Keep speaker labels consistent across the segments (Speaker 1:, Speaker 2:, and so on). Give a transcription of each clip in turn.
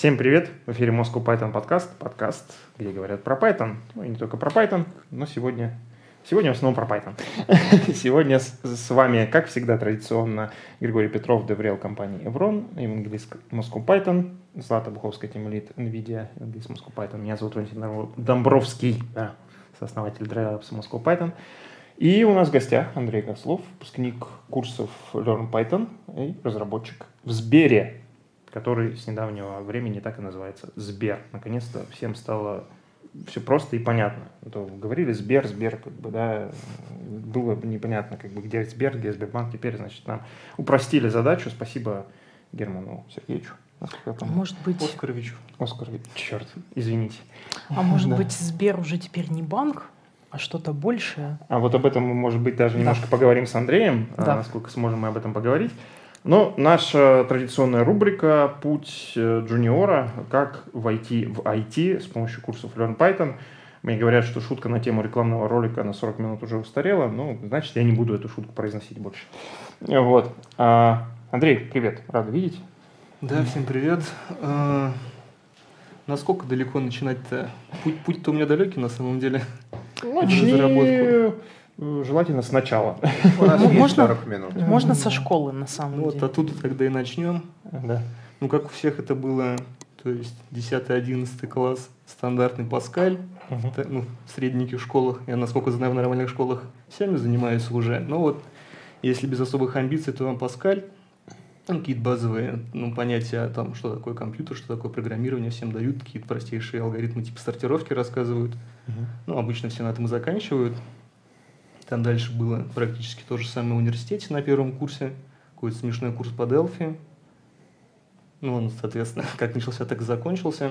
Speaker 1: Всем привет! В эфире Moscow Python подкаст. Подкаст, где говорят про Python. Ну и не только про Python, но сегодня Сегодня в основном про Python. Сегодня с, с вами, как всегда, традиционно Григорий Петров, деврел компании Evron, евангелист Moscow Python, Злата Буховская, тимлит NVIDIA, евангелист Moscow Python. Меня зовут Валентин Домбровский, да, сооснователь DryLabs Moscow Python. И у нас в гостях Андрей Кослов, выпускник курсов Learn Python и разработчик в Сбере, который с недавнего времени так и называется Сбер. Наконец-то всем стало все просто и понятно. А то говорили Сбер, Сбер, как бы, да, было непонятно, как бы, где Сбер, где Сбербанк. Теперь, значит, нам упростили задачу. Спасибо Герману Сергеевичу.
Speaker 2: Может быть...
Speaker 1: Оскаровичу. Оскарович, черт, извините.
Speaker 2: А может да. быть, Сбер уже теперь не банк, а что-то большее?
Speaker 1: А вот об этом мы, может быть, даже немножко да. поговорим с Андреем, а, да. насколько сможем мы об этом поговорить. Но наша традиционная рубрика «Путь э, джуниора. Как войти в IT с помощью курсов Learn Python». Мне говорят, что шутка на тему рекламного ролика на 40 минут уже устарела. Ну, значит, я не буду эту шутку произносить больше. Вот. А, Андрей, привет. Рад видеть.
Speaker 3: Да, всем привет. А, насколько далеко начинать-то? Путь, путь-то у меня далекий на самом деле.
Speaker 1: Начни Желательно сначала.
Speaker 2: можно, 40 минут. Можно со школы, на самом
Speaker 3: ну,
Speaker 2: деле.
Speaker 3: Вот оттуда тогда и начнем. Да. Ну, как у всех это было, то есть 10-11 класс, стандартный Паскаль, угу. это, ну, в средненьких школах, я, насколько знаю, в нормальных школах всеми занимаются уже. Но вот, если без особых амбиций, то вам Паскаль, там какие-то базовые ну, понятия о том, что такое компьютер, что такое программирование, всем дают, какие-то простейшие алгоритмы типа сортировки рассказывают. Угу. Ну, обычно все на этом и заканчивают. Там дальше было практически то же самое в университете на первом курсе. Какой-то смешной курс по Delphi. Ну, он, соответственно, как начался, так и закончился.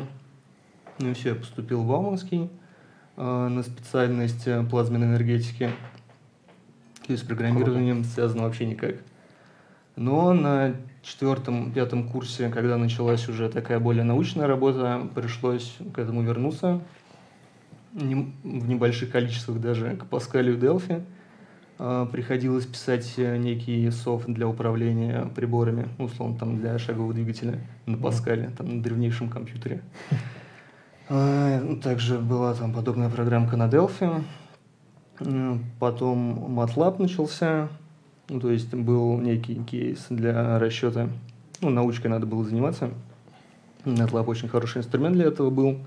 Speaker 3: Ну и все, я поступил в Ауманский э, на специальность э, плазменной энергетики. То есть с программированием связано вообще никак. Но на четвертом, пятом курсе, когда началась уже такая более научная работа, пришлось к этому вернуться в небольших количествах даже к Паскалю и Delphi. А, приходилось писать э, некий софт для управления приборами, ну, условно, там, для шагового двигателя на Паскале, там, на древнейшем компьютере. А, ну, также была там подобная программка на Delphi. Потом MATLAB начался, ну, то есть был некий кейс для расчета. Ну, научкой надо было заниматься. MATLAB очень хороший инструмент для этого был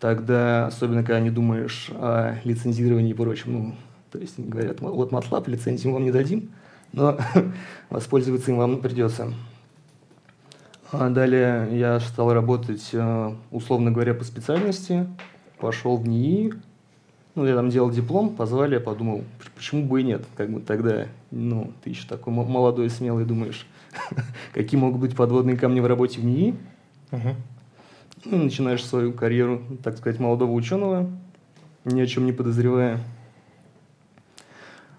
Speaker 3: тогда, особенно когда не думаешь о лицензировании и прочем, ну, то есть говорят, вот MATLAB лицензию вам не дадим, но воспользоваться им вам придется. А далее я стал работать, э, условно говоря, по специальности, пошел в НИИ, ну, я там делал диплом, позвали, я подумал, почему бы и нет, как бы тогда, ну, ты еще такой молодой, смелый, думаешь, какие могут быть подводные камни в работе в НИИ. Uh-huh. Ну, начинаешь свою карьеру, так сказать, молодого ученого, ни о чем не подозревая.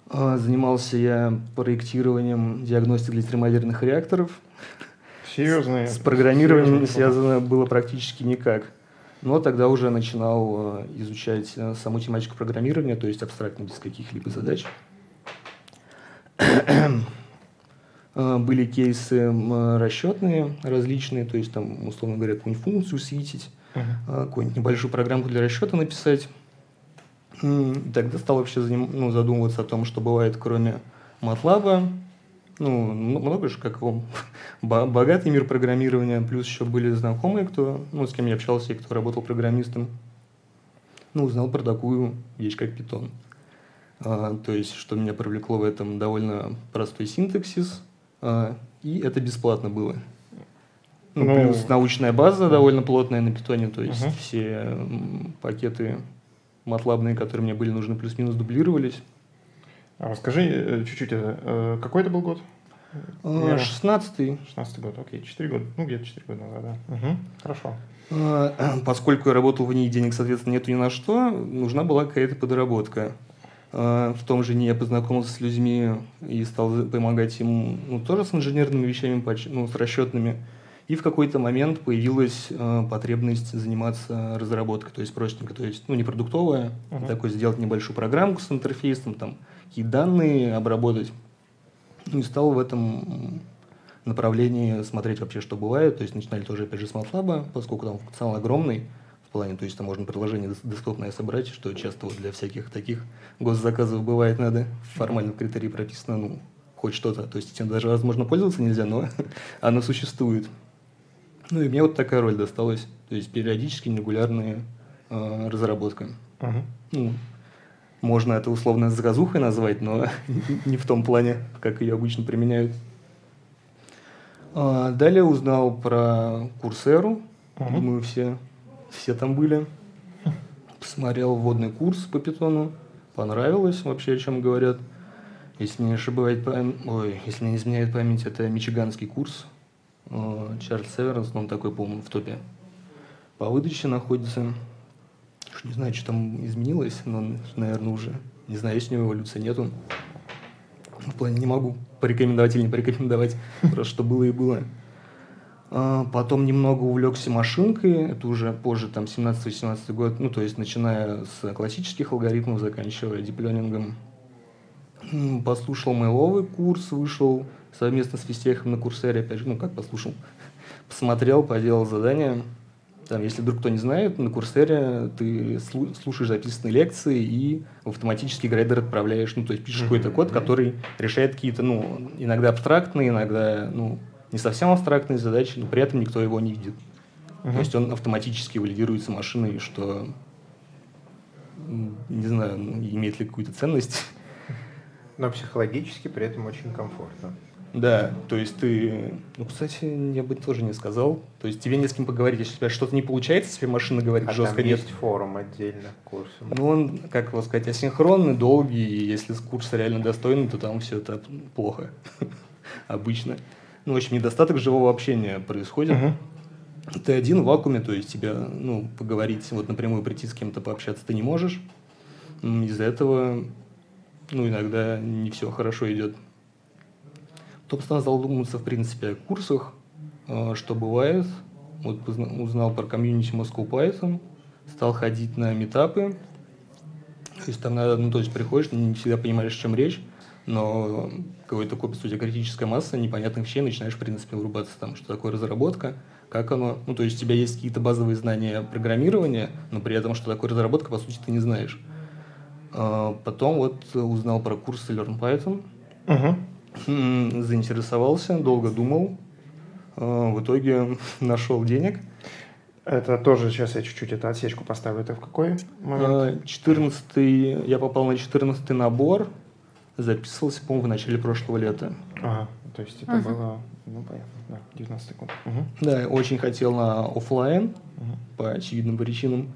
Speaker 3: А, занимался я проектированием диагностики для термоядерных реакторов.
Speaker 1: Серьезно?
Speaker 3: С программированием связано было практически никак. Но тогда уже начинал а, изучать а, саму тематику программирования, то есть абстрактно, без каких-либо задач. А, были кейсы расчетные различные, то есть там, условно говоря, какую-нибудь функцию светить, uh-huh. какую-нибудь небольшую программку для расчета написать. Тогда стал вообще заним... ну, задумываться о том, что бывает кроме MATLAB. Ну, много же, как вам, богатый мир программирования, плюс еще были знакомые, кто, ну, с кем я общался и кто работал программистом. Ну, узнал про такую вещь, как Python. А, то есть, что меня привлекло в этом довольно простой синтаксис, и это бесплатно было. Ну, ну, плюс научная база довольно плотная на питоне, то есть угу. все пакеты матлабные, которые мне были нужны, плюс-минус дублировались.
Speaker 1: А расскажи э, чуть-чуть, э, какой это был год?
Speaker 3: А, шестнадцатый.
Speaker 1: Шестнадцатый год, окей, четыре года, ну где-то четыре года назад, да. Угу. Хорошо.
Speaker 3: А, поскольку я работал в ней, денег, соответственно, нету ни на что, нужна была какая-то подработка. А, в том же не я познакомился с людьми и стал помогать им ну, тоже с инженерными вещами, ну, с расчетными. И в какой-то момент появилась э, потребность заниматься разработкой, то есть простенько, то есть ну, не продуктовая, uh-huh. такой сделать небольшую программку с интерфейсом, там какие данные обработать. Ну, и стал в этом направлении смотреть вообще, что бывает. То есть начинали тоже, опять же, с MATLAB, поскольку там функционал огромный в плане, то есть там можно приложение десктопное собрать, что часто вот для всяких таких госзаказов бывает надо. В формальном критерии прописано, ну, хоть что-то. То есть этим даже, возможно, пользоваться нельзя, но оно существует. Ну и мне вот такая роль досталась. То есть периодически регулярная э, разработка.
Speaker 1: Uh-huh.
Speaker 3: Ну, можно это условно заказухой назвать, но не в том плане, как ее обычно применяют. А, далее узнал про Курсеру. Uh-huh. Мы все, все там были. Посмотрел вводный курс по питону. Понравилось вообще, о чем говорят. Если не ошибает память, ой, если не изменяет память, это мичиганский курс. А, Чарльз Северанс, он такой, по-моему, в топе. По выдаче находится. Не знаю, что там изменилось, но, наверное, уже. Не знаю, есть у него эволюция, нету. В плане не могу порекомендовать или не порекомендовать, просто что было и было. А, потом немного увлекся машинкой, это уже позже, там, 17-18 год, ну, то есть, начиная с классических алгоритмов, заканчивая дипленингом. Послушал мейловый курс, вышел совместно с Фистехом на курсере, опять же, ну, как послушал, посмотрел, поделал задания. Там, если вдруг кто не знает, на Курсере ты слушаешь записанные лекции и автоматически грейдер отправляешь, ну, то есть пишешь какой-то код, который решает какие-то, ну, иногда абстрактные, иногда, ну, не совсем абстрактные задачи, но при этом никто его не видит. Uh-huh. То есть он автоматически валидируется машиной, что, не знаю, имеет ли какую-то ценность.
Speaker 4: Но психологически при этом очень комфортно.
Speaker 3: Да, то есть ты, ну, кстати, я бы тоже не сказал. То есть тебе не с кем поговорить, если у тебя что-то не получается, тебе машина говорит
Speaker 4: а
Speaker 3: жестко
Speaker 4: там нет. есть форум отдельно курса.
Speaker 3: Ну, он, как его сказать, асинхронный, долгий, и если курс реально достойный, то там все это плохо. Обычно. Ну, в общем, недостаток живого общения происходит. Ты один в вакууме, то есть тебя, ну, поговорить, вот напрямую прийти с кем-то пообщаться ты не можешь. Из-за этого, ну, иногда не все хорошо идет. Собственно, задуматься, в принципе, о курсах, э, что бывает. Вот узнал про комьюнити Moscow Python, стал ходить на метапы. То есть там надо, ну, то есть приходишь, не всегда понимаешь, о чем речь, но какой-то копится у тебя критическая масса непонятных вещей, начинаешь, в принципе, врубаться там, что такое разработка, как оно, ну, то есть у тебя есть какие-то базовые знания программирования, но при этом, что такое разработка, по сути, ты не знаешь. А потом вот узнал про курсы Learn Python.
Speaker 1: Uh-huh
Speaker 3: заинтересовался, долго думал, а, в итоге нашел денег.
Speaker 1: Это тоже, сейчас я чуть-чуть эту отсечку поставлю. Это в какой момент?
Speaker 3: 14 а, я попал на 14 набор, записывался, по-моему, в начале прошлого лета.
Speaker 1: Ага, то есть это ага. было, ну, понятно, да, 19 год.
Speaker 3: Угу. Да, очень хотел на офлайн угу. по очевидным причинам.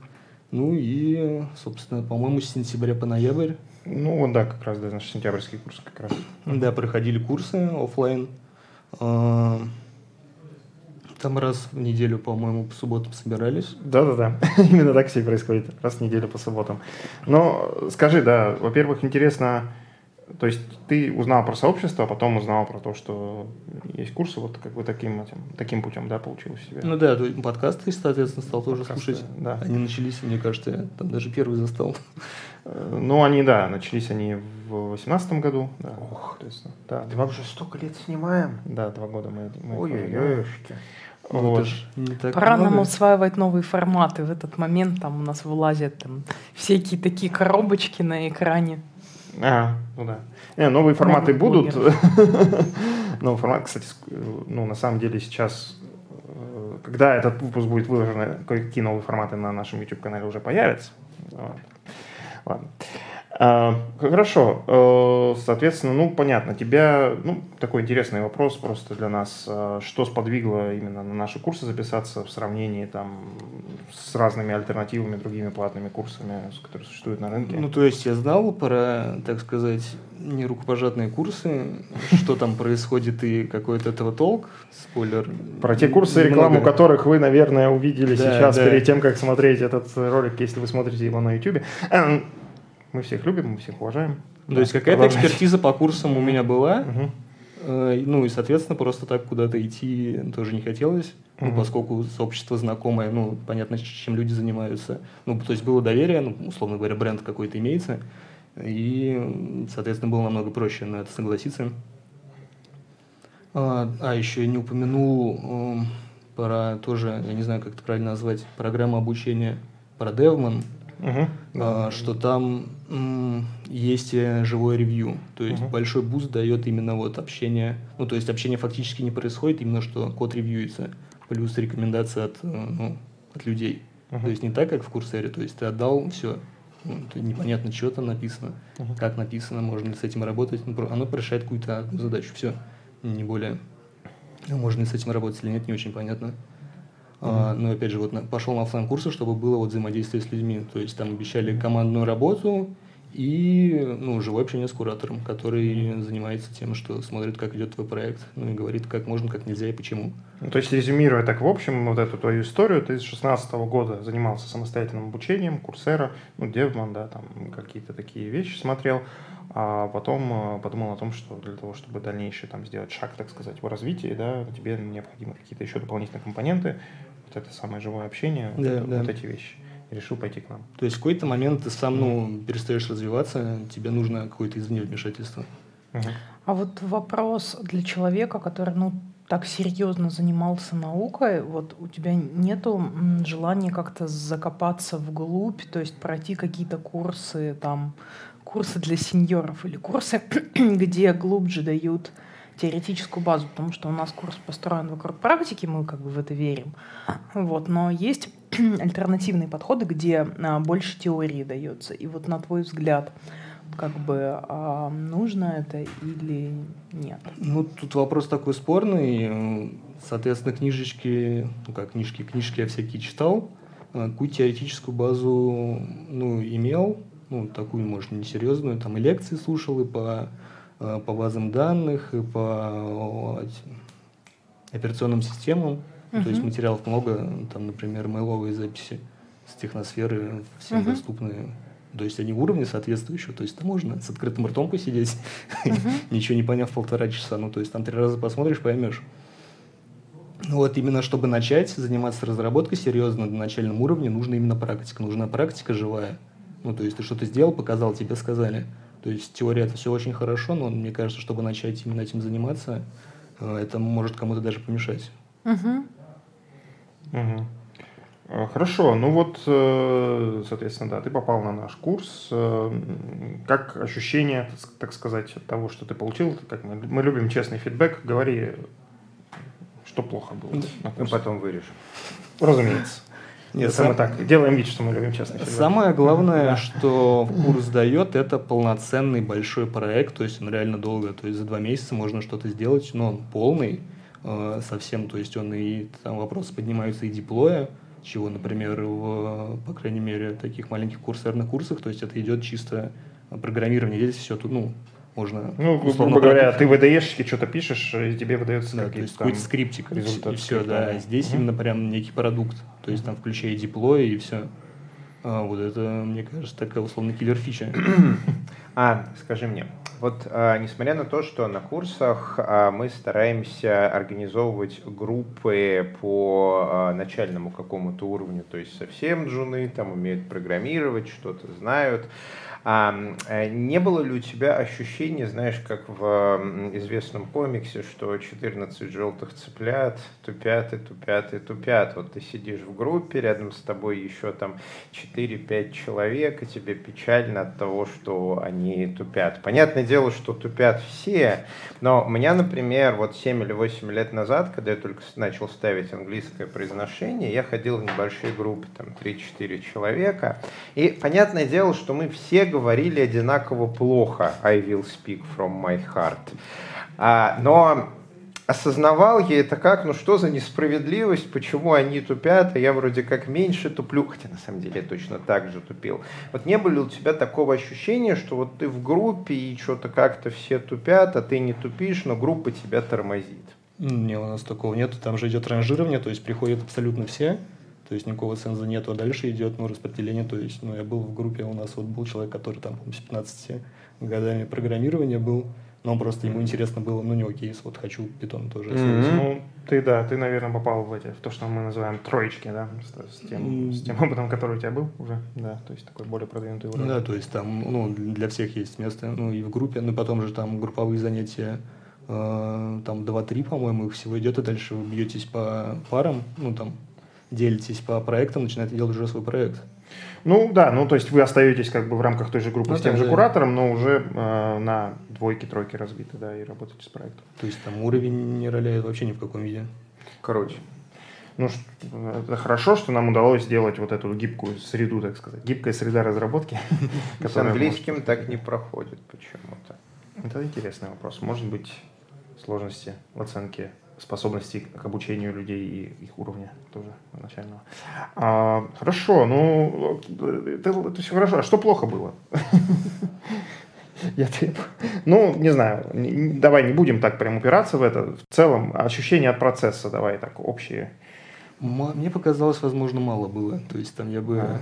Speaker 3: Ну и, собственно, по-моему, с сентября по ноябрь
Speaker 1: ну, да, как раз, да, наш сентябрьский курс как раз.
Speaker 3: Да, проходили курсы офлайн. А, там раз в неделю, по-моему, по субботам собирались.
Speaker 1: Да-да-да, именно так все и происходит, раз в неделю по субботам. Но скажи, да, во-первых, интересно, то есть ты узнал про сообщество, а потом узнал про то, что есть курсы, вот как бы таким, этим, таким путем, да, получилось себе.
Speaker 3: Ну да, подкасты, соответственно, стал тоже
Speaker 1: подкасты,
Speaker 3: слушать.
Speaker 1: Да.
Speaker 3: Они начались, мне кажется, я там даже первый застал.
Speaker 1: Э, ну, они, да, начались они в восемнадцатом году. Да,
Speaker 4: Ох, да. Ты уже столько лет снимаем?
Speaker 1: Да, два года мы... мы
Speaker 4: Ой-ой-ой.
Speaker 2: Вот. Пора много. нам усваивать новые форматы. В этот момент там у нас вылазят там всякие такие коробочки на экране.
Speaker 1: А, ну да. Не, новые форматы будут. Новый формат, кстати, ну, на самом деле сейчас, э, когда этот выпуск будет выложен, какие новые форматы на нашем YouTube-канале уже появятся. Вот. Ладно. А, хорошо. Э, соответственно, ну, понятно, тебя, ну, такой интересный вопрос просто для нас. А, что сподвигло именно на наши курсы записаться в сравнении там с разными альтернативами, другими платными курсами, которые существуют на рынке?
Speaker 3: Ну, то есть я знал про, так сказать, нерукопожатные курсы, что там происходит и какой-то этого толк, спойлер.
Speaker 1: Про те курсы, рекламу которых вы, наверное, увидели сейчас перед тем, как смотреть этот ролик, если вы смотрите его на YouTube. Мы всех любим, мы всех уважаем.
Speaker 3: То да, есть какая-то экспертиза по курсам у меня была. Угу. Ну и, соответственно, просто так куда-то идти тоже не хотелось, угу. ну, поскольку сообщество знакомое, ну, понятно, чем люди занимаются. Ну, то есть было доверие, ну, условно говоря, бренд какой-то имеется, и, соответственно, было намного проще на это согласиться. А, а еще я не упомянул э, про тоже, я не знаю, как это правильно назвать, программу обучения про Devman, угу. а, что там м, есть живое ревью, то есть угу. большой буст дает именно вот общение, ну то есть общение фактически не происходит, именно что код ревьюется, плюс рекомендация от, э, ну, от людей. Uh-huh. То есть не так, как в курсере, то есть ты отдал, все, ну, непонятно, что там написано, uh-huh. как написано, можно ли с этим работать, ну, оно решает какую-то задачу, все, не более. Можно ли с этим работать или нет, не очень понятно. Uh-huh. Но опять же, вот пошел на офлайн курсы, чтобы было вот взаимодействие с людьми, то есть там обещали командную работу, и ну, живое общение с куратором, который занимается тем, что смотрит, как идет твой проект, ну и говорит, как можно, как нельзя и почему.
Speaker 1: Ну, то есть, резюмируя так в общем вот эту твою историю, ты с 16 года занимался самостоятельным обучением, курсера, ну, Девман, да, там какие-то такие вещи смотрел, а потом э, подумал о том, что для того, чтобы дальнейший там сделать шаг, так сказать, в развитии, да, тебе необходимы какие-то еще дополнительные компоненты, вот это самое живое общение, да, вот, да. вот эти вещи решил пойти к нам.
Speaker 3: То есть в какой-то момент ты сам ну, перестаешь развиваться, тебе нужно какое-то извне вмешательство.
Speaker 2: Угу. А вот вопрос для человека, который ну, так серьезно занимался наукой, вот у тебя нету желания как-то закопаться вглубь, то есть пройти какие-то курсы, там, курсы для сеньоров или курсы, где глубже дают теоретическую базу, потому что у нас курс построен вокруг практики, мы как бы в это верим. Вот, но есть альтернативные подходы, где а, больше теории дается. И вот на твой взгляд, как бы а, нужно это или нет?
Speaker 3: Ну, тут вопрос такой спорный. Соответственно, книжечки, ну как книжки, книжки я всякие читал, а, какую теоретическую базу ну, имел, ну, такую, может, несерьезную, там и лекции слушал, и по Э, по базам данных, и по операционным системам. Uh-huh. То есть материалов много, там, например, мейловые записи с техносферы всем uh-huh. доступны. То есть они уровни соответствующие, то есть там можно с открытым ртом посидеть, uh-huh. ничего не поняв полтора часа. Ну, то есть там три раза посмотришь, поймешь. Ну вот именно чтобы начать заниматься разработкой серьезно на начальном уровне, нужна именно практика. Нужна практика живая. Ну, то есть ты что-то сделал, показал, тебе сказали. То есть теория это все очень хорошо, но мне кажется, чтобы начать именно этим заниматься, э, это может кому-то даже помешать.
Speaker 2: Угу.
Speaker 1: Угу. Хорошо, ну вот, э, соответственно, да, ты попал на наш курс. Как ощущение, так сказать, от того, что ты получил? Как мы, мы любим честный фидбэк. Говори, что плохо было.
Speaker 4: Мы потом вырежем.
Speaker 1: Разумеется. Нет, это сам... мы так делаем вид, что мы любим частный фидбэк.
Speaker 3: Самое главное, да. что курс дает, это полноценный большой проект, то есть он реально долго, то есть за два месяца можно что-то сделать, но он полный э, совсем, то есть он и там вопросы поднимаются и диплоя, чего, например, в, по крайней мере, таких маленьких курсерных курсах, то есть это идет чисто программирование, здесь все тут, ну, можно...
Speaker 1: Ну, грубо говоря, ты в IDE что-то пишешь, и тебе выдается
Speaker 3: да, какие-то какой-то скриптик, результат и все, да. Здесь угу. именно прям некий продукт, то есть там включая диплой и все. А, вот это, мне кажется, такая условно киллер-фича.
Speaker 4: А, скажи мне, вот а, несмотря на то, что на курсах а, мы стараемся организовывать группы по а, начальному какому-то уровню, то есть совсем джуны, там умеют программировать, что-то знают, а не было ли у тебя ощущения, знаешь, как в известном комиксе, что 14 желтых цыплят тупят и тупят и тупят. Вот ты сидишь в группе, рядом с тобой еще там 4-5 человек, и тебе печально от того, что они тупят. Понятное дело, что тупят все, но у меня, например, вот 7 или 8 лет назад, когда я только начал ставить английское произношение, я ходил в небольшие группы, там 3-4 человека, и понятное дело, что мы все говорили одинаково плохо I will speak from my heart. А, но осознавал я это как, ну что за несправедливость, почему они тупят, а я вроде как меньше туплю, хотя на самом деле я точно так же тупил. Вот не было ли у тебя такого ощущения, что вот ты в группе и что-то как-то все тупят, а ты не тупишь, но группа тебя тормозит?
Speaker 3: Не, у нас такого нет, там же идет ранжирование, то есть приходят абсолютно все, то есть никакого ценза нету, а дальше идет ну, распределение, то есть ну, я был в группе, у нас вот был человек, который там с 15 годами программирования был, но просто ему интересно было, ну, не окей, вот хочу питон тоже.
Speaker 1: Mm-hmm. Ну, ты, да, ты, наверное, попал в эти, в то, что мы называем троечки, да, с, с, тем, mm-hmm. с тем опытом, который у тебя был уже, да, то есть такой более продвинутый
Speaker 3: уровень. Да, то есть там, ну, для всех есть место, ну, и в группе, но потом же там групповые занятия э, там 2-3, по-моему, их всего идет, и дальше вы бьетесь по парам, ну там делитесь по проектам, начинаете делать уже свой проект.
Speaker 1: Ну да, ну то есть вы остаетесь как бы в рамках той же группы ну, с тем да, же да. куратором, но уже э, на двойки, тройки разбиты, да, и работаете с проектом.
Speaker 3: То есть там уровень не роляет вообще ни в каком виде.
Speaker 1: Короче. Ну, это хорошо, что нам удалось сделать вот эту гибкую среду, так сказать. Гибкая среда разработки.
Speaker 4: С английским так не проходит почему-то.
Speaker 1: Это интересный вопрос. Может быть, сложности в оценке способностей к обучению людей и их уровня тоже начального. А, хорошо, ну это, это все хорошо. А что плохо было? Я Ну, не знаю, давай не будем так прям упираться в это. В целом, ощущения от процесса, давай так, общие.
Speaker 3: Мне показалось, возможно, мало было. То есть там я бы... А.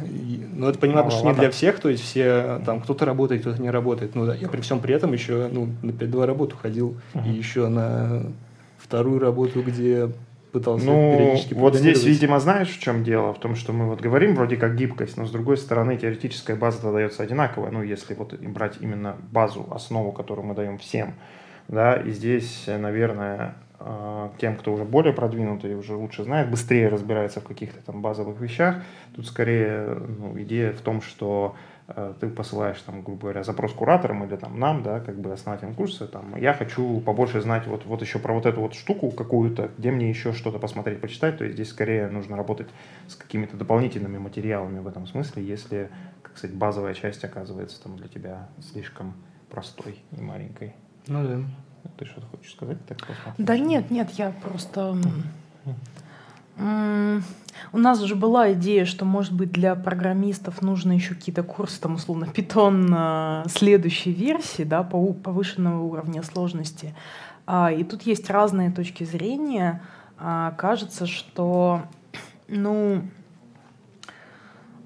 Speaker 3: Ну, это понимаю, что не для всех, то есть все, там, кто-то работает, кто-то не работает. Ну, да, я при всем при этом еще, ну, на 5-2 работу ходил, uh-huh. и еще на вторую работу, где пытался
Speaker 1: ну, периодически вот здесь, видимо, знаешь, в чем дело? В том, что мы вот говорим вроде как гибкость, но с другой стороны теоретическая база дается одинаковая, ну, если вот брать именно базу, основу, которую мы даем всем, да, и здесь, наверное, а, тем, кто уже более продвинутый, уже лучше знает, быстрее разбирается в каких-то там базовых вещах. Тут скорее ну, идея в том, что э, ты посылаешь, там, грубо говоря, запрос кураторам или там, нам, да, как бы основателям курса, там, я хочу побольше знать вот, вот еще про вот эту вот штуку какую-то, где мне еще что-то посмотреть, почитать, то есть здесь скорее нужно работать с какими-то дополнительными материалами в этом смысле, если, как сказать, базовая часть оказывается там для тебя слишком простой и маленькой.
Speaker 3: Ну да.
Speaker 1: Ты что-то хочешь сказать? Так
Speaker 2: да нет, нет, я просто... У нас же была идея, что, может быть, для программистов нужно еще какие-то курсы, там, условно, питон э, следующей версии, да, по повышенного уровня сложности. А, и тут есть разные точки зрения. А, кажется, что, ну,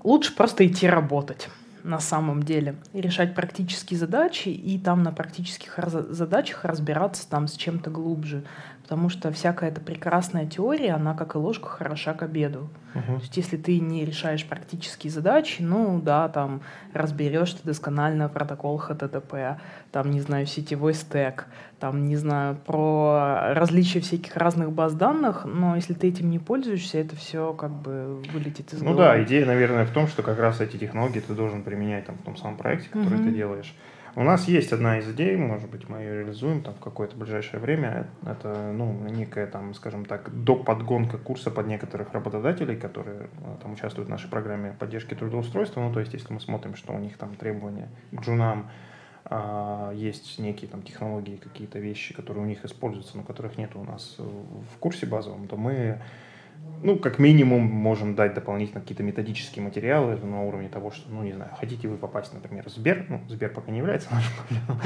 Speaker 2: лучше просто идти работать на самом деле, и решать практические задачи, и там на практических задачах разбираться там с чем-то глубже. Потому что всякая эта прекрасная теория, она как и ложка хороша к обеду. Uh-huh. То есть если ты не решаешь практические задачи, ну да, там разберешь ты досконально протокол HTTP, там, не знаю, сетевой стек, там, не знаю, про различия всяких разных баз данных, но если ты этим не пользуешься, это все как бы вылетит из
Speaker 1: Ну головы. да, идея, наверное, в том, что как раз эти технологии ты должен применять там в том самом проекте, который uh-huh. ты делаешь. У нас есть одна из идей, может быть, мы ее реализуем там в какое-то ближайшее время. Это, ну, некая там, скажем так, доподгонка курса под некоторых работодателей, которые э, там участвуют в нашей программе поддержки трудоустройства. Ну, то есть, если мы смотрим, что у них там требования к джунам, а, есть некие там технологии, какие-то вещи, которые у них используются, но которых нет у нас в курсе базовом, то мы ну, как минимум, можем дать дополнительно какие-то методические материалы на уровне того, что, ну, не знаю, хотите вы попасть, например, в Сбер, ну, Сбер пока не является нашим проблемой,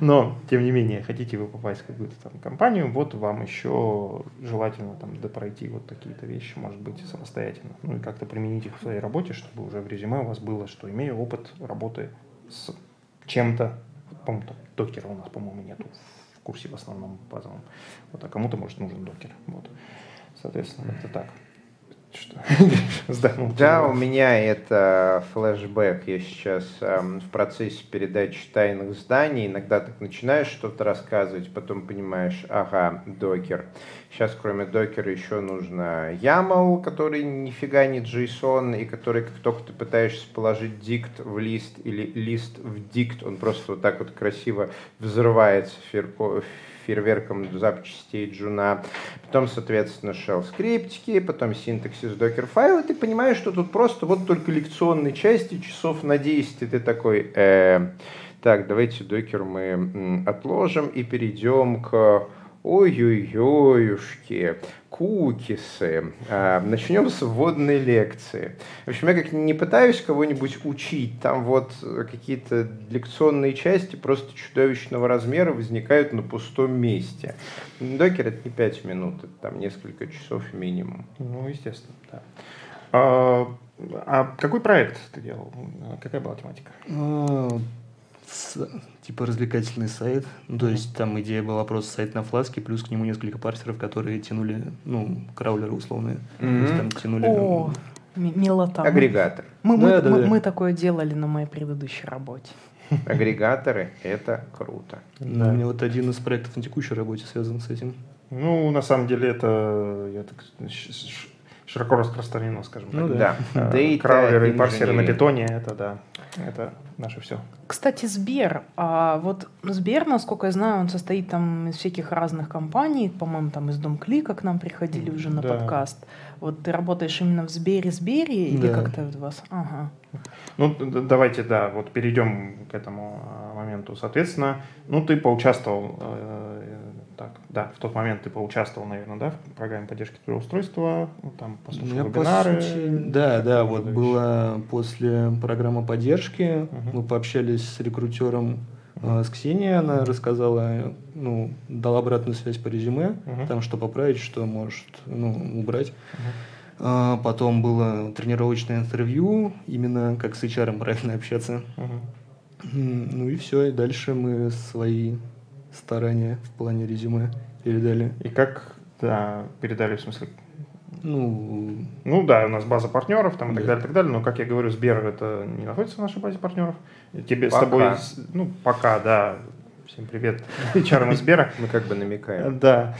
Speaker 1: но, тем не менее, хотите вы попасть в какую-то там компанию, вот вам еще желательно там пройти вот такие-то вещи, может быть, самостоятельно, ну, и как-то применить их в своей работе, чтобы уже в резюме у вас было, что имею опыт работы с чем-то, по-моему, докера у нас, по-моему, нету. В курсе в основном базовом, вот, а кому-то, может, нужен докер, вот. Соответственно, это так.
Speaker 4: Что? Да, у меня это флешбэк. Я сейчас эм, в процессе передачи тайных зданий. Иногда так начинаешь что-то рассказывать, потом понимаешь, ага, докер. Сейчас кроме докера еще нужно YAML, который нифига не JSON, и который, как только ты пытаешься положить дикт в лист или лист в дикт, он просто вот так вот красиво взрывается в фейерверком запчастей джуна, потом, соответственно, shell скриптики, потом синтаксис докер файла, ты понимаешь, что тут просто вот только лекционной части часов на 10, и ты такой, э, так, давайте докер мы отложим и перейдем к Ой-ой-ойушки, кукисы. А, начнем с вводной лекции. В общем, я как не пытаюсь кого-нибудь учить, там вот какие-то лекционные части просто чудовищного размера возникают на пустом месте. Докер это не 5 минут, это там несколько часов минимум.
Speaker 1: Ну, естественно, да. А, а какой проект ты делал? Какая была тематика? А,
Speaker 3: типа развлекательный сайт. Ну, то есть там идея была просто сайт на фласке, плюс к нему несколько парсеров, которые тянули, ну, краулеры условные. Mm-hmm. То есть там тянули...
Speaker 2: О, ну, милота.
Speaker 4: Агрегатор.
Speaker 2: Мы, мы, да, мы, да. мы такое делали на моей предыдущей работе.
Speaker 4: Агрегаторы – это круто.
Speaker 3: Да. У меня вот один из проектов на текущей работе связан с этим.
Speaker 1: Ну, на самом деле, это я так, широко распространено, скажем
Speaker 4: ну, так. Да.
Speaker 1: да. Краулеры и парсеры на питоне – это да, это наше все.
Speaker 2: Кстати, Сбер. А вот Сбер, насколько я знаю, он состоит там из всяких разных компаний. По-моему, там из Дом Клика к нам приходили уже на да. подкаст. Вот ты работаешь именно в Сбере, Сбере или да. как-то у вас? Ага.
Speaker 1: Ну, давайте, да, вот перейдем к этому а, моменту. Соответственно, ну, ты поучаствовал, э, да, в тот момент ты поучаствовал, наверное, да, в программе поддержки трудоустройства, ну, там послушал Я вебинары. По сути,
Speaker 3: да, да, вот было после программы поддержки, угу. мы пообщались с рекрутером а, с Ксенией она рассказала, ну, дала обратную связь по резюме, uh-huh. там что поправить, что может, ну, убрать. Uh-huh. Потом было тренировочное интервью, именно как с HR правильно общаться. Uh-huh. Ну и все, и дальше мы свои старания в плане резюме передали.
Speaker 1: И как, да, передали, в смысле,
Speaker 3: ну,
Speaker 1: ну да, у нас база партнеров там, и так далее, так далее. Но, как я говорю, Сбер это не находится в нашей базе партнеров. Тебе пока. с тобой, ну, пока, да. Всем привет, HR Сбера.
Speaker 4: Мы как бы намекаем.
Speaker 1: Да.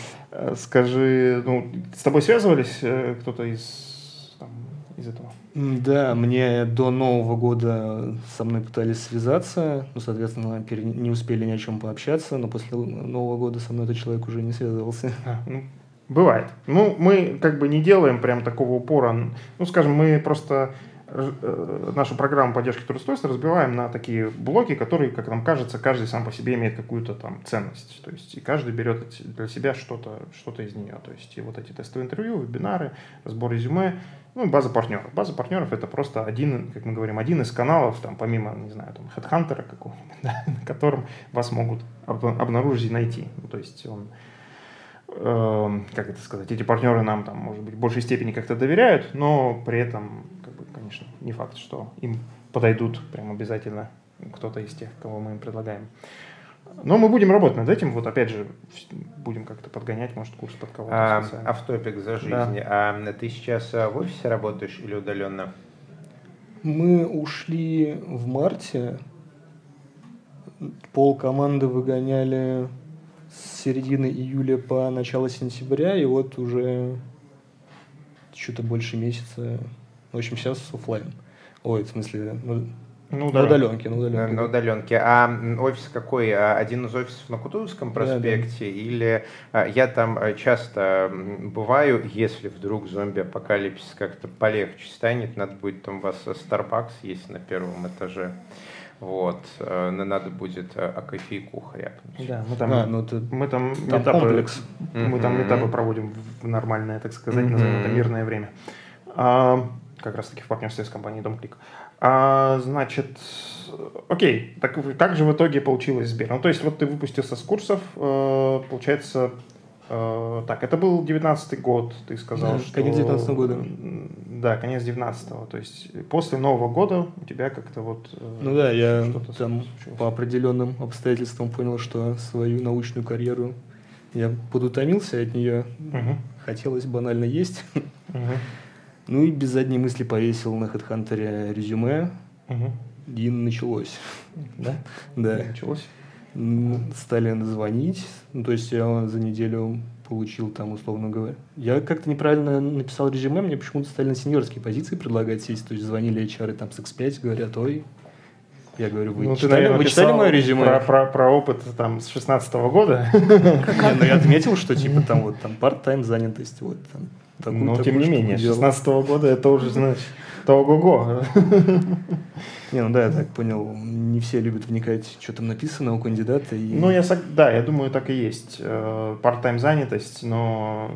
Speaker 1: Скажи, ну, с тобой связывались э, кто-то из, там, из этого?
Speaker 3: Да, мне до Нового года со мной пытались связаться, ну, соответственно, не успели ни о чем пообщаться, но после Нового года со мной этот человек уже не связывался.
Speaker 1: А, ну, Бывает. Ну, мы как бы не делаем прям такого упора. Ну, скажем, мы просто нашу программу поддержки трудоустройства разбиваем на такие блоки, которые, как нам кажется, каждый сам по себе имеет какую-то там ценность. То есть и каждый берет для себя что-то что из нее. То есть и вот эти тестовые интервью, вебинары, разбор резюме, ну и база партнеров. База партнеров это просто один, как мы говорим, один из каналов, там, помимо, не знаю, там, HeadHunter какого-нибудь, да, на котором вас могут обнаружить и найти. Ну, то есть он Эм, как это сказать, эти партнеры нам там, может быть, в большей степени как-то доверяют, но при этом, конечно, не факт, что им подойдут прям обязательно кто-то из тех, кого мы им предлагаем. Но мы будем работать над этим. Вот опять же, будем как-то подгонять, может, курс под кого-то.
Speaker 4: А, автопик за жизнь. Да. А ты сейчас а, в офисе работаешь или удаленно?
Speaker 3: Мы ушли в марте. Пол команды выгоняли с середины июля по начало сентября, и вот уже что-то больше месяца. В общем, сейчас офлайн. Ой, в смысле, ну, ну, на удаленке, на удаленке.
Speaker 4: На, на удаленке. А офис какой? А один из офисов на Кутузовском проспекте? Да, да. Или а, я там а, часто бываю, если вдруг зомби-апокалипсис как-то полегче станет, надо будет там у вас Starbucks есть на первом этаже. Вот, э, надо будет э, о кофейку хряпнуть.
Speaker 1: Да, мы там, а, ну, ты, мы там, там этапы, комплекс. Мы там этапы проводим в нормальное, так сказать, mm-hmm. назовем это мирное время. Как раз таки в партнерстве с компанией Домклик. А, значит, окей, так как же в итоге получилось Сбер? Ну, то есть, вот ты выпустился с курсов, э, получается, Э, так, это был 19 год, ты сказал, да, что...
Speaker 3: Конец 19 года.
Speaker 1: Да, конец 19-го. То есть после Нового года у тебя как-то вот...
Speaker 3: Э, ну да, я там случилось. по определенным обстоятельствам понял, что свою научную карьеру я подутомился от нее. Угу. Хотелось банально есть. Угу. Ну и без задней мысли повесил на HeadHunter резюме. Угу. И началось.
Speaker 1: Да?
Speaker 3: Да.
Speaker 1: Началось
Speaker 3: стали звонить. Ну, то есть я за неделю получил там, условно говоря. Я как-то неправильно написал резюме, мне почему-то стали на сеньорские позиции предлагать сесть. То есть звонили HR там с X5, говорят, ой, я говорю, вы, ну, читали, ты, наверное, вы читали мое резюме?
Speaker 1: Про, про, про опыт там с 16 -го года?
Speaker 3: Не, ну я отметил, что типа там вот там part-time занятость, вот там.
Speaker 1: Но тем не менее, 16 -го года это уже, значит, то ого-го.
Speaker 3: Не, ну да, я так понял, не все любят вникать, что там написано у кандидата. И...
Speaker 1: Ну, я, да, я думаю, так и есть. Part-time э, занятость, но...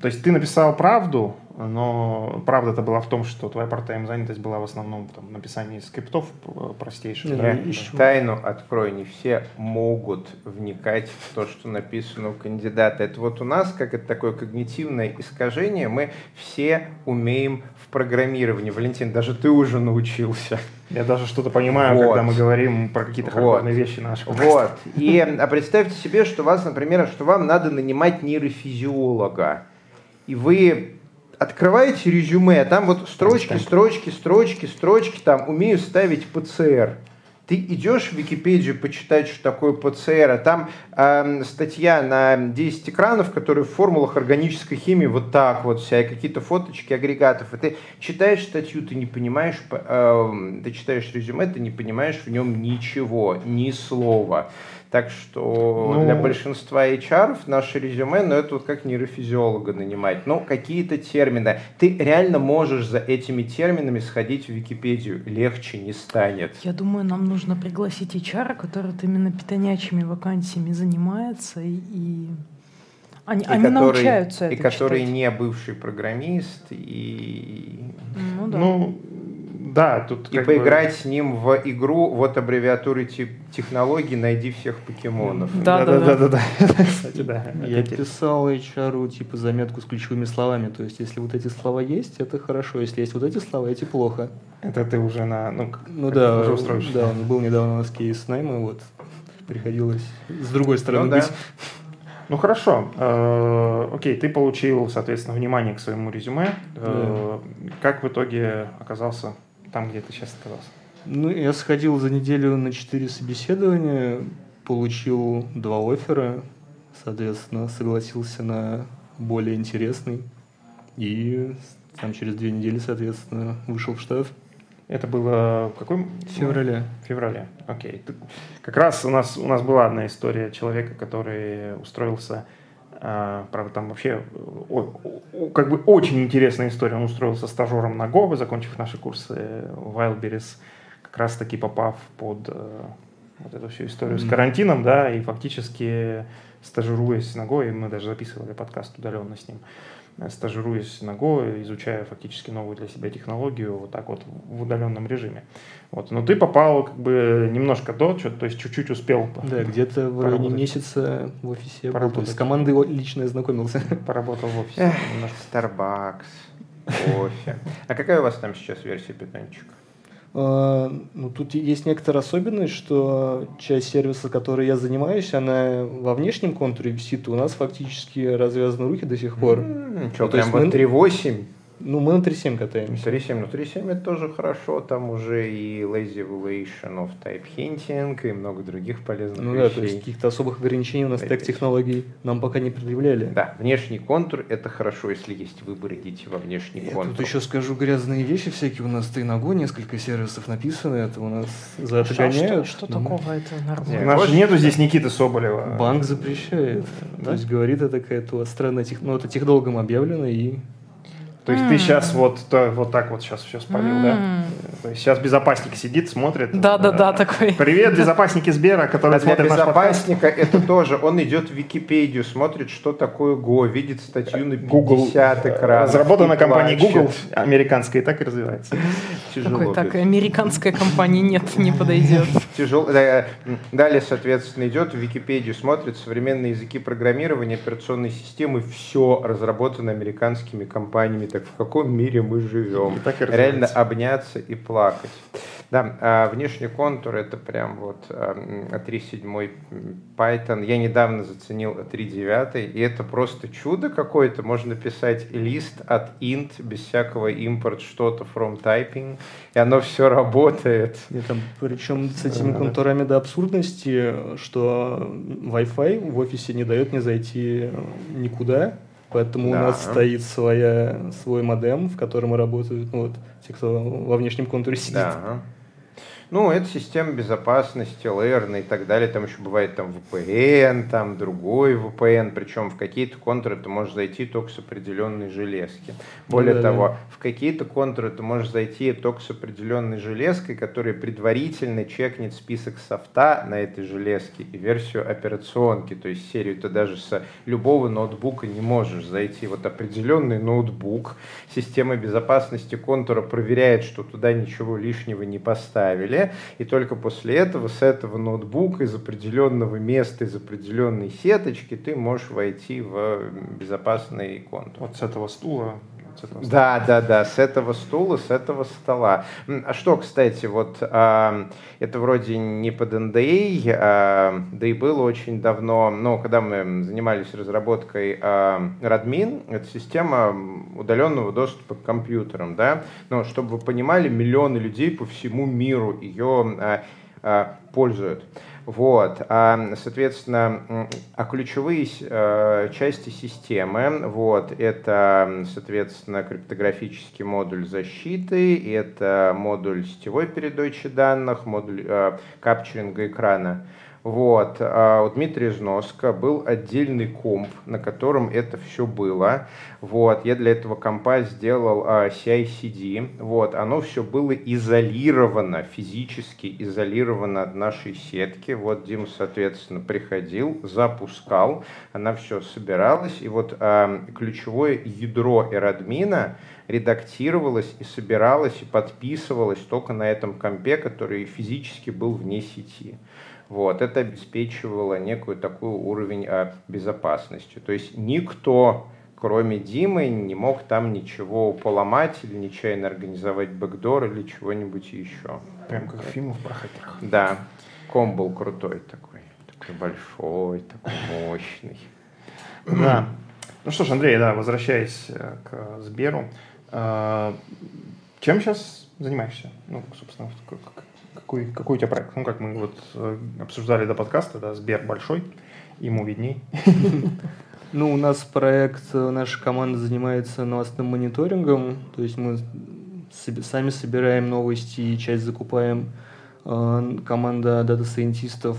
Speaker 1: То есть ты написал правду, но правда-то была в том, что твоя part-time занятость была в основном там, написание скриптов простейших.
Speaker 4: Да, да. Тайну открой, не все могут вникать в то, что написано у кандидата. Это вот у нас, как это такое когнитивное искажение, мы все умеем в программировании. Валентин, даже ты уже научился.
Speaker 1: Я даже что-то понимаю, вот. когда мы говорим про какие-то хардверные вот. вещи наши.
Speaker 4: Вот. И а представьте себе, что вас, например, что вам надо нанимать нейрофизиолога. И вы открываете резюме, там вот строчки, строчки, строчки, строчки, там умею ставить ПЦР. Ты идешь в Википедию почитать, что такое ПЦР, а там э, статья на 10 экранов, которые в формулах органической химии вот так вот вся, и какие-то фоточки агрегатов. И ты читаешь статью, ты не понимаешь, э, ты читаешь резюме, ты не понимаешь в нем ничего, ни слова. Так что ну, для большинства HR наше резюме, ну это вот как нейрофизиолога нанимать. Ну, какие-то термины. Ты реально можешь за этими терминами сходить в Википедию. Легче не станет.
Speaker 2: Я думаю, нам нужно пригласить HR, который вот именно питонячими вакансиями занимается и они, и они который, научаются это
Speaker 4: И который читать. не бывший программист, и...
Speaker 1: Ну, да. Ну, да, тут
Speaker 4: и поиграть бы... с ним в игру, вот аббревиатуры технологий, найди всех покемонов.
Speaker 2: Да, да, да, да, да.
Speaker 3: Кстати, да. Я писал HR типа заметку с ключевыми словами, то есть если вот эти слова есть, это хорошо, если есть вот эти слова, эти плохо.
Speaker 1: Это ты уже на, ну,
Speaker 3: ну да, уже устроишься. Да, он был недавно у нас кейс найма, вот приходилось с другой стороны ну, быть. Да.
Speaker 1: Ну хорошо, э, окей, ты получил, соответственно, внимание к своему резюме. Э, как в итоге оказался там, где ты сейчас оказался?
Speaker 3: Ну, я сходил за неделю на четыре собеседования, получил два оффера, соответственно, согласился на более интересный. И там через две недели, соответственно, вышел в штат.
Speaker 1: Это было в каком?
Speaker 3: В феврале.
Speaker 1: В феврале, окей. Как раз у нас, у нас была одна история человека, который устроился правда, там вообще как бы очень интересная история. Он устроился стажером на Go, закончив наши курсы в Wildberries, как раз таки попав под э, вот эту всю историю mm-hmm. с карантином, да, и фактически стажируясь на Go, и мы даже записывали подкаст удаленно с ним, стажируясь на Go, изучая фактически новую для себя технологию вот так вот в удаленном режиме. Вот. Но ты попал как бы немножко до, то есть чуть-чуть успел.
Speaker 3: Да, где-то в районе месяца в офисе. Поработать. Был, с командой лично ознакомился.
Speaker 1: Поработал в офисе.
Speaker 4: Starbucks, кофе. А какая у вас там сейчас версия питанчика?
Speaker 3: А, ну, тут есть некоторая особенность, что часть сервиса, которой я занимаюсь, она во внешнем контуре висит, у нас фактически развязаны руки до сих пор.
Speaker 4: Mm, что, ну, прям вот 3.8?
Speaker 3: Ну, мы на 3.7 катаемся.
Speaker 4: 3.7, ну 3.7 это тоже хорошо, там уже и lazy evaluation of type hinting, и много других полезных ну, вещей.
Speaker 3: Ну да, то есть каких-то особых ограничений у нас тег технологий нам пока не предъявляли.
Speaker 4: Да, внешний контур это хорошо, если есть выбор, идите во внешний Я контур.
Speaker 3: тут еще скажу грязные вещи всякие, у нас ты ногу несколько сервисов написаны, это у нас за это гоняют.
Speaker 2: Что, что ну, такого, это нормально.
Speaker 1: У нас же нету здесь Никиты Соболева.
Speaker 3: Банк запрещает. Да? То есть говорит, это какая-то странная тех... ну это техдолгом объявлено и
Speaker 1: то есть mm. ты сейчас вот, то, вот так вот сейчас все спалил, mm. да? Сейчас безопасник сидит, смотрит.
Speaker 2: Да, да, да, такой.
Speaker 1: Привет, безопасники Сбера, которые
Speaker 4: а смотрят безопасника это тоже, он идет в Википедию, смотрит, что такое Go, видит статью на 50 Google, экран.
Speaker 1: Разработана компанией Google, американская, и так и развивается.
Speaker 2: Тяжело. Такой, так, американская компания нет, не подойдет.
Speaker 4: Тяжело. Далее, соответственно, идет в Википедию, смотрит современные языки программирования, операционной системы, все разработано американскими компаниями так в каком мире мы живем. Реально обняться и плакать. Да, а внешний контур это прям вот а, 3.7 Python. Я недавно заценил 3.9, и это просто чудо какое-то. Можно писать лист от int без всякого импорт что-то from typing, и оно все работает.
Speaker 3: И там, причем с этими контурами до абсурдности, что Wi-Fi в офисе не дает мне зайти никуда. Поэтому да. у нас стоит своя, свой модем, в котором работают ну, вот, те, кто во внешнем контуре сидит.
Speaker 4: Да. Ну, это система безопасности, LR и так далее. Там еще бывает там VPN, там другой VPN. Причем в какие-то контуры ты можешь зайти только с определенной железки. Более да, того, да. в какие-то контуры ты можешь зайти только с определенной железкой, которая предварительно чекнет список софта на этой железке и версию операционки. То есть серию ты даже с любого ноутбука не можешь зайти. Вот определенный ноутбук, система безопасности контура проверяет, что туда ничего лишнего не поставили и только после этого с этого ноутбука из определенного места, из определенной сеточки ты можешь войти в безопасный контур.
Speaker 1: Вот с этого стула
Speaker 4: да, да, да, с этого стула, с этого стола. А что, кстати, вот а, это вроде не под NDA, а, да и было очень давно, но когда мы занимались разработкой а, Radmin, это система удаленного доступа к компьютерам, да, но чтобы вы понимали, миллионы людей по всему миру ее а, пользуют. Вот, а, соответственно, а ключевые э, части системы, вот, это, соответственно, криптографический модуль защиты, это модуль сетевой передачи данных, модуль э, капчеринга экрана. Вот. А у Дмитрия Жноска был отдельный комп, на котором это все было. Вот. Я для этого компа сделал а, CI-CD. Вот. Оно все было изолировано, физически изолировано от нашей сетки. Вот Дима, соответственно, приходил, запускал, она все собиралась. И вот а, ключевое ядро эрадмина редактировалось и собиралось и подписывалось только на этом компе, который физически был вне сети. Вот, это обеспечивало некую такую уровень а, безопасности. То есть никто, кроме Димы, не мог там ничего поломать или нечаянно организовать бэкдор или чего-нибудь еще.
Speaker 1: Прям как фильмов про хакеров.
Speaker 4: Да, ком был крутой такой, такой большой, такой мощный.
Speaker 1: Да. Ну что ж, Андрей, да, возвращаясь э, к Сберу, э, чем сейчас занимаешься? Ну, собственно, какой, какой у тебя проект? Ну, как мы вот э, обсуждали до подкаста, да, Сбер большой, ему видней.
Speaker 3: Ну, у нас проект, э, наша команда занимается новостным мониторингом, то есть мы сами собираем новости и часть закупаем. Э, команда дата-сайентистов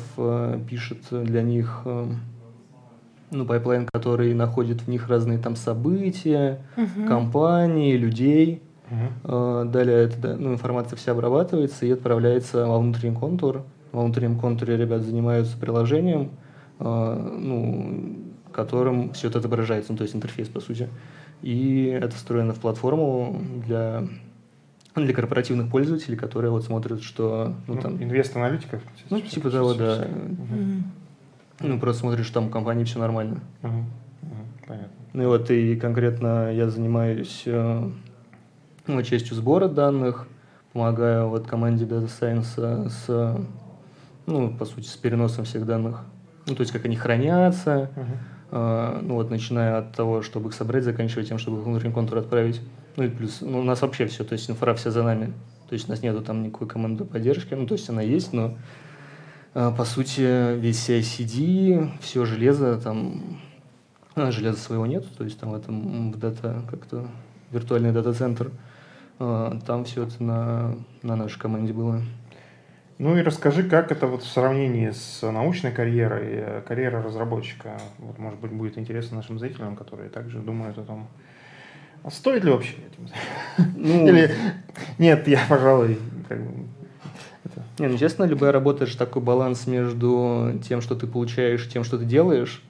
Speaker 3: пишет для них ну, pipeline, который находит в них разные там события, угу. компании, людей. Угу. Далее эта ну, информация вся обрабатывается и отправляется во внутренний контур. Во внутреннем контуре ребят занимаются приложением, а, ну, которым все это отображается, ну, то есть интерфейс, по сути. И это встроено в платформу для для корпоративных пользователей, которые вот смотрят, что
Speaker 1: ну, ну там инвест-аналитиков.
Speaker 3: Ну типа того, да. Угу. Ну просто смотришь, что там в компании все нормально. Угу. Угу. Понятно. Ну и вот и конкретно я занимаюсь э, ну, частью сбора данных, помогаю вот команде Data Science с, ну, по сути, с переносом всех данных. Ну, то есть, как они хранятся, uh-huh. ну, вот, начиная от того, чтобы их собрать, заканчивая тем, чтобы их внутренний контур отправить. Ну, и плюс, ну, у нас вообще все, то есть, инфра вся за нами. То есть, у нас нету там никакой команды поддержки, ну, то есть, она есть, но, а, по сути, весь CI-CD, все железо, там, а, железа своего нет, то есть, там в этом, в дата, как-то, виртуальный дата-центр – там все это на, на нашей команде было.
Speaker 1: Ну и расскажи, как это вот в сравнении с научной карьерой, э, карьера разработчика, вот, может быть, будет интересно нашим зрителям, которые также думают о том, а стоит ли вообще этим ну, Или нет, я, пожалуй, как бы,
Speaker 3: это... Не, ну, честно, любая работа, же такой баланс между тем, что ты получаешь, и тем, что ты делаешь.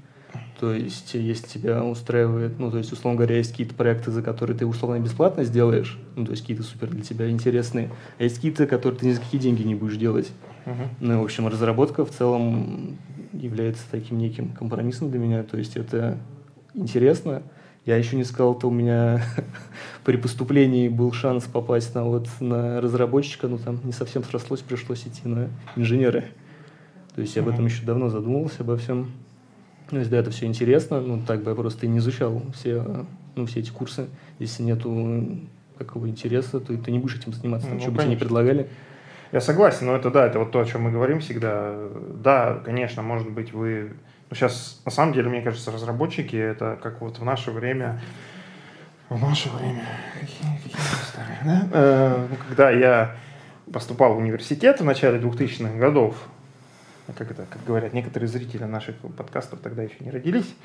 Speaker 3: То есть, если тебя устраивает, ну, то есть, условно говоря, есть какие-то проекты, за которые ты условно бесплатно сделаешь, ну, то есть, какие-то супер для тебя интересные, а есть какие-то, которые ты ни за какие деньги не будешь делать. Uh-huh. Ну, в общем, разработка в целом является таким неким компромиссом для меня, то есть, это интересно. Я еще не сказал, то у меня при поступлении был шанс попасть на, вот, на разработчика, но там не совсем срослось, пришлось идти на инженеры. То есть я об этом еще давно задумывался, обо всем. Ну, если да, это все интересно, ну, так бы я просто и не изучал все, ну, все эти курсы. Если нету какого интереса, то ты не будешь этим заниматься, там, ну, что бы тебе не предлагали.
Speaker 1: Я согласен, но это да, это вот то, о чем мы говорим всегда. Да, конечно, может быть, вы... Ну, сейчас, на самом деле, мне кажется, разработчики, это как вот в наше время... В наше время... Какие, какие старые, да? Э, ну, когда я поступал в университет в начале 2000-х годов, как это, как говорят некоторые зрители наших подкастов тогда еще не родились.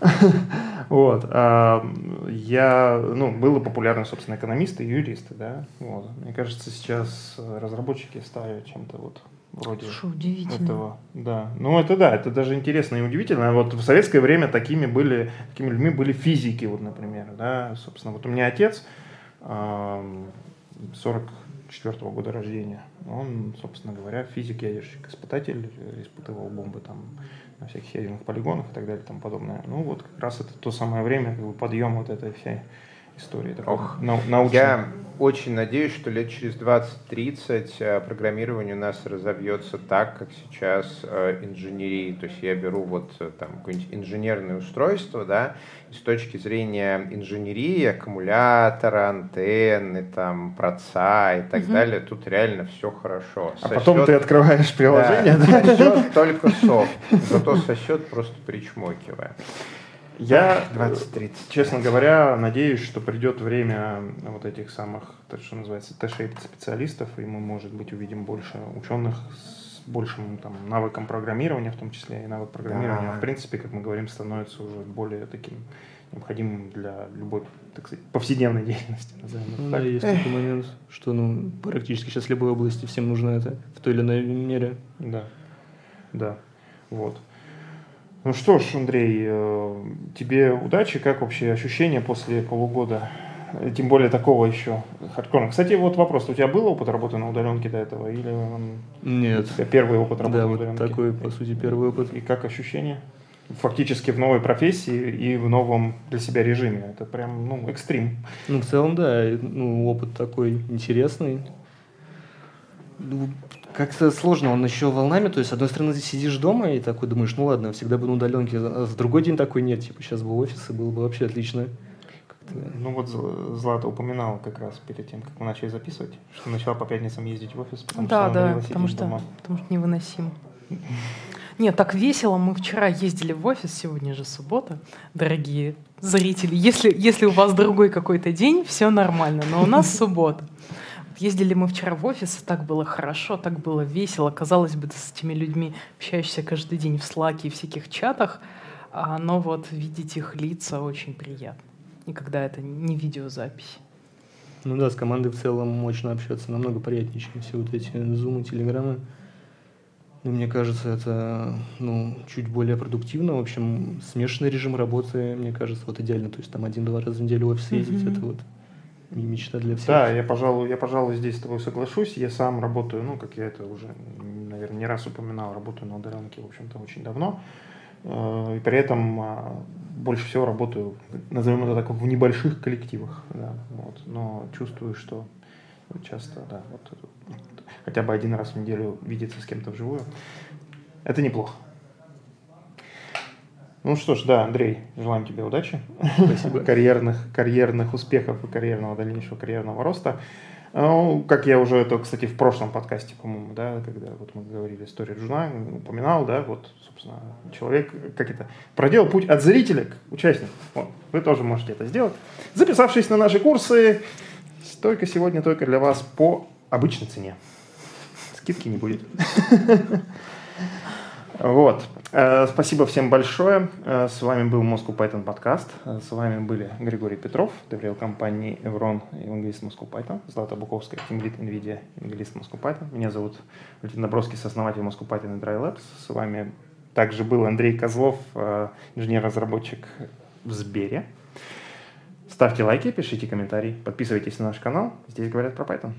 Speaker 1: вот. А, я, ну, было популярны, собственно, экономисты и юристы, да. Вот. Мне кажется, сейчас разработчики стали чем-то вот вроде
Speaker 2: Что удивительно.
Speaker 1: этого. Да. Ну, это да, это даже интересно и удивительно. Вот в советское время такими были, такими людьми были физики, вот, например, да. Собственно, вот у меня отец 40 четвертого года рождения. Он, собственно говоря, физик, ядерщик, испытатель, испытывал бомбы там на всяких ядерных полигонах и так далее и тому подобное. Ну вот как раз это то самое время как бы, подъем вот этой всей истории.
Speaker 4: Ох, нау- научной. Я очень надеюсь, что лет через 20-30 э, программирование у нас разовьется так, как сейчас э, инженерии. То есть я беру вот э, там какое-нибудь инженерное устройство, да, и с точки зрения инженерии, аккумулятора, антенны, там, проца и так угу. далее, тут реально все хорошо.
Speaker 1: А сосет, потом ты открываешь приложение,
Speaker 4: да? да? Сосет только софт, зато сосет просто причмокивая.
Speaker 1: Я, 20-30. честно говоря, надеюсь, что придет время вот этих самых, то, что называется, T-shaped специалистов, и мы, может быть, увидим больше ученых с большим там, навыком программирования, в том числе и навык программирования, да. в принципе, как мы говорим, становится уже более таким необходимым для любой, так сказать, повседневной деятельности.
Speaker 3: Ну, да, есть такой момент, что ну, практически сейчас в любой области всем нужно это в той или иной мере.
Speaker 1: Да, да, вот. Ну что ж, Андрей, э, тебе удачи. Как вообще ощущения после полугода? Тем более такого еще хардкорного. Кстати, вот вопрос. У тебя был опыт работы на удаленке до этого? Или он...
Speaker 3: Нет.
Speaker 1: У тебя первый опыт работы
Speaker 3: да,
Speaker 1: на
Speaker 3: удаленке? Да, вот такой, по сути, первый опыт.
Speaker 1: И как ощущения? Фактически в новой профессии и в новом для себя режиме. Это прям, ну, экстрим.
Speaker 3: Ну, в целом, да. Ну, опыт такой интересный. Как-то сложно, он еще волнами, то есть, с одной стороны, ты сидишь дома и такой думаешь, ну ладно, всегда бы на удаленке, а в другой день такой нет, типа, сейчас бы офис, и было бы вообще отлично.
Speaker 1: Ну вот Злата упоминала как раз перед тем, как мы начали записывать, что начала по пятницам ездить в офис,
Speaker 2: потому да, что да, потому что, дома. потому что невыносимо. Нет, так весело. Мы вчера ездили в офис, сегодня же суббота, дорогие зрители. Если, если у вас другой какой-то день, все нормально, но у нас суббота. Ездили мы вчера в офис, и так было хорошо, так было весело. Казалось бы, ты с этими людьми общаешься каждый день в слаке и всяких чатах, а, но вот видеть их лица очень приятно. И когда это не видеозапись.
Speaker 3: Ну да, с командой в целом мощно общаться намного приятнее, чем все вот эти зумы, телеграммы. Ну, мне кажется, это ну, чуть более продуктивно. В общем, смешанный режим работы, мне кажется, вот идеально. То есть там один-два раза в неделю в офис ездить, mm-hmm. это вот не мечта для всех.
Speaker 1: Да, я, пожалуй, я, пожалуй, здесь с тобой соглашусь. Я сам работаю, ну, как я это уже, наверное, не раз упоминал, работаю на удаленке, в общем-то, очень давно. Э, и при этом а, больше всего работаю, назовем это так, в небольших коллективах. Да, вот. Но чувствую, что часто, да, вот, хотя бы один раз в неделю видеться с кем-то вживую, это неплохо. Ну что ж, да, Андрей, желаем тебе удачи, Спасибо. карьерных, карьерных успехов и карьерного дальнейшего карьерного роста. Ну, как я уже это, кстати, в прошлом подкасте, по-моему, да, когда вот мы говорили историю Джуна, упоминал, да, вот, собственно, человек, как это, проделал путь от зрителя к участнику. Вот, вы тоже можете это сделать, записавшись на наши курсы, только сегодня, только для вас по обычной цене. Скидки не будет. Вот. Э, спасибо всем большое. Э, с вами был Moscow Python подкаст. Э, с вами были Григорий Петров, доверил компании Evron, евангелист Moscow Python, Злата Буковская, тимлит NVIDIA, евангелист Moscow Python. Меня зовут Валентин Добровский, сооснователь Moscow Python и Dry Labs. С вами также был Андрей Козлов, инженер-разработчик в Сбере. Ставьте лайки, пишите комментарии, подписывайтесь на наш канал. Здесь говорят про Python.